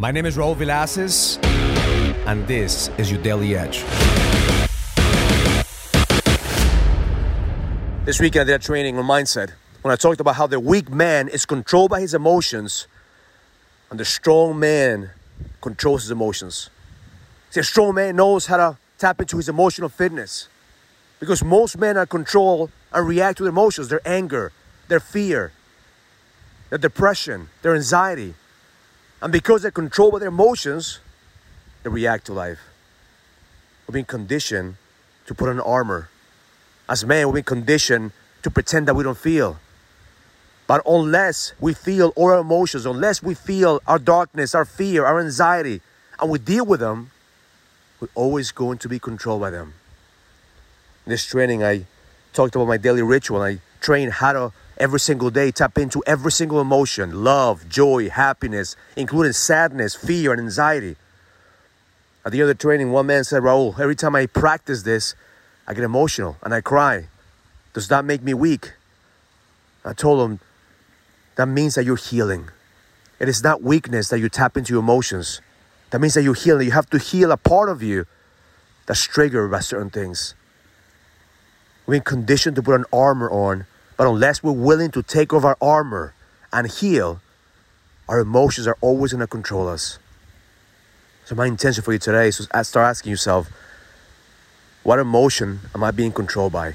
My name is Raul Villacis, and this is your Daily Edge. This weekend I did a training on mindset when I talked about how the weak man is controlled by his emotions and the strong man controls his emotions. See, a strong man knows how to tap into his emotional fitness because most men are controlled and react to their emotions, their anger, their fear, their depression, their anxiety. And because they're controlled by their emotions, they react to life. We've been conditioned to put on armor. As men, we've been conditioned to pretend that we don't feel. But unless we feel our emotions, unless we feel our darkness, our fear, our anxiety, and we deal with them, we're always going to be controlled by them. In this training, I talked about my daily ritual. I train how to every single day tap into every single emotion love, joy, happiness, including sadness, fear, and anxiety. At the other training, one man said, Raul, every time I practice this, I get emotional and I cry. Does that make me weak? I told him, that means that you're healing. It is not weakness that you tap into your emotions. That means that you're healing. You have to heal a part of you that's triggered by certain things. Been conditioned to put an armor on but unless we're willing to take off our armor and heal, our emotions are always going to control us. So, my intention for you today is to start asking yourself what emotion am I being controlled by?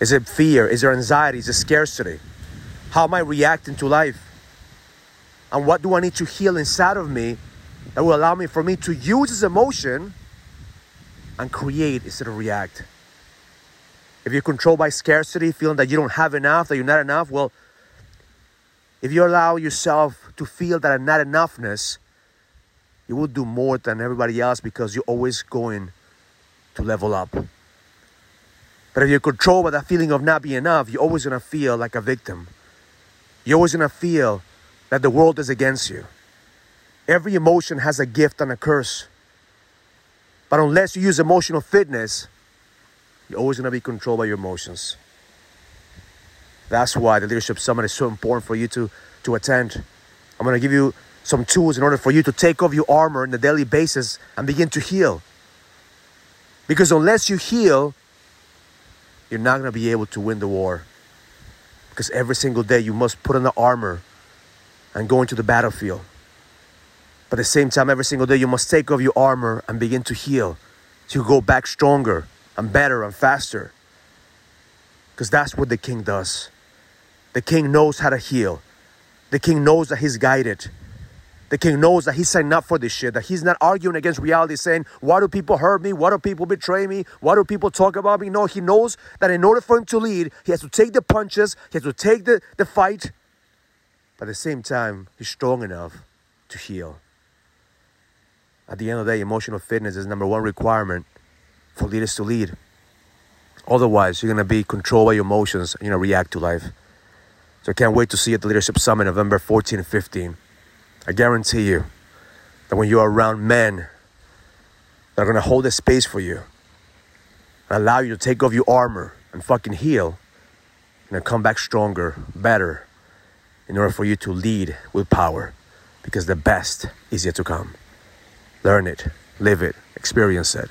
Is it fear? Is there anxiety? Is it scarcity? How am I reacting to life? And what do I need to heal inside of me that will allow me for me to use this emotion and create instead of react? If you're controlled by scarcity, feeling that you don't have enough, that you're not enough, well, if you allow yourself to feel that not enoughness, you will do more than everybody else because you're always going to level up. But if you're controlled by that feeling of not being enough, you're always gonna feel like a victim. You're always gonna feel that the world is against you. Every emotion has a gift and a curse. But unless you use emotional fitness, you're always going to be controlled by your emotions. That's why the Leadership Summit is so important for you to, to attend. I'm going to give you some tools in order for you to take off your armor on a daily basis and begin to heal. Because unless you heal, you're not going to be able to win the war. Because every single day you must put on the armor and go into the battlefield. But at the same time, every single day you must take off your armor and begin to heal. So you go back stronger, and better I'm faster. Because that's what the king does. The king knows how to heal. The king knows that he's guided. The king knows that he's signed up for this shit, that he's not arguing against reality, saying, Why do people hurt me? Why do people betray me? Why do people talk about me? No, he knows that in order for him to lead, he has to take the punches, he has to take the, the fight. But at the same time, he's strong enough to heal. At the end of the day, emotional fitness is number one requirement for leaders to lead. Otherwise, you're going to be controlled by your emotions and you're going to react to life. So I can't wait to see you at the Leadership Summit November 14 and 15. I guarantee you that when you're around men that are going to hold a space for you and allow you to take off your armor and fucking heal, you're going to come back stronger, better, in order for you to lead with power because the best is yet to come. Learn it, live it, experience it.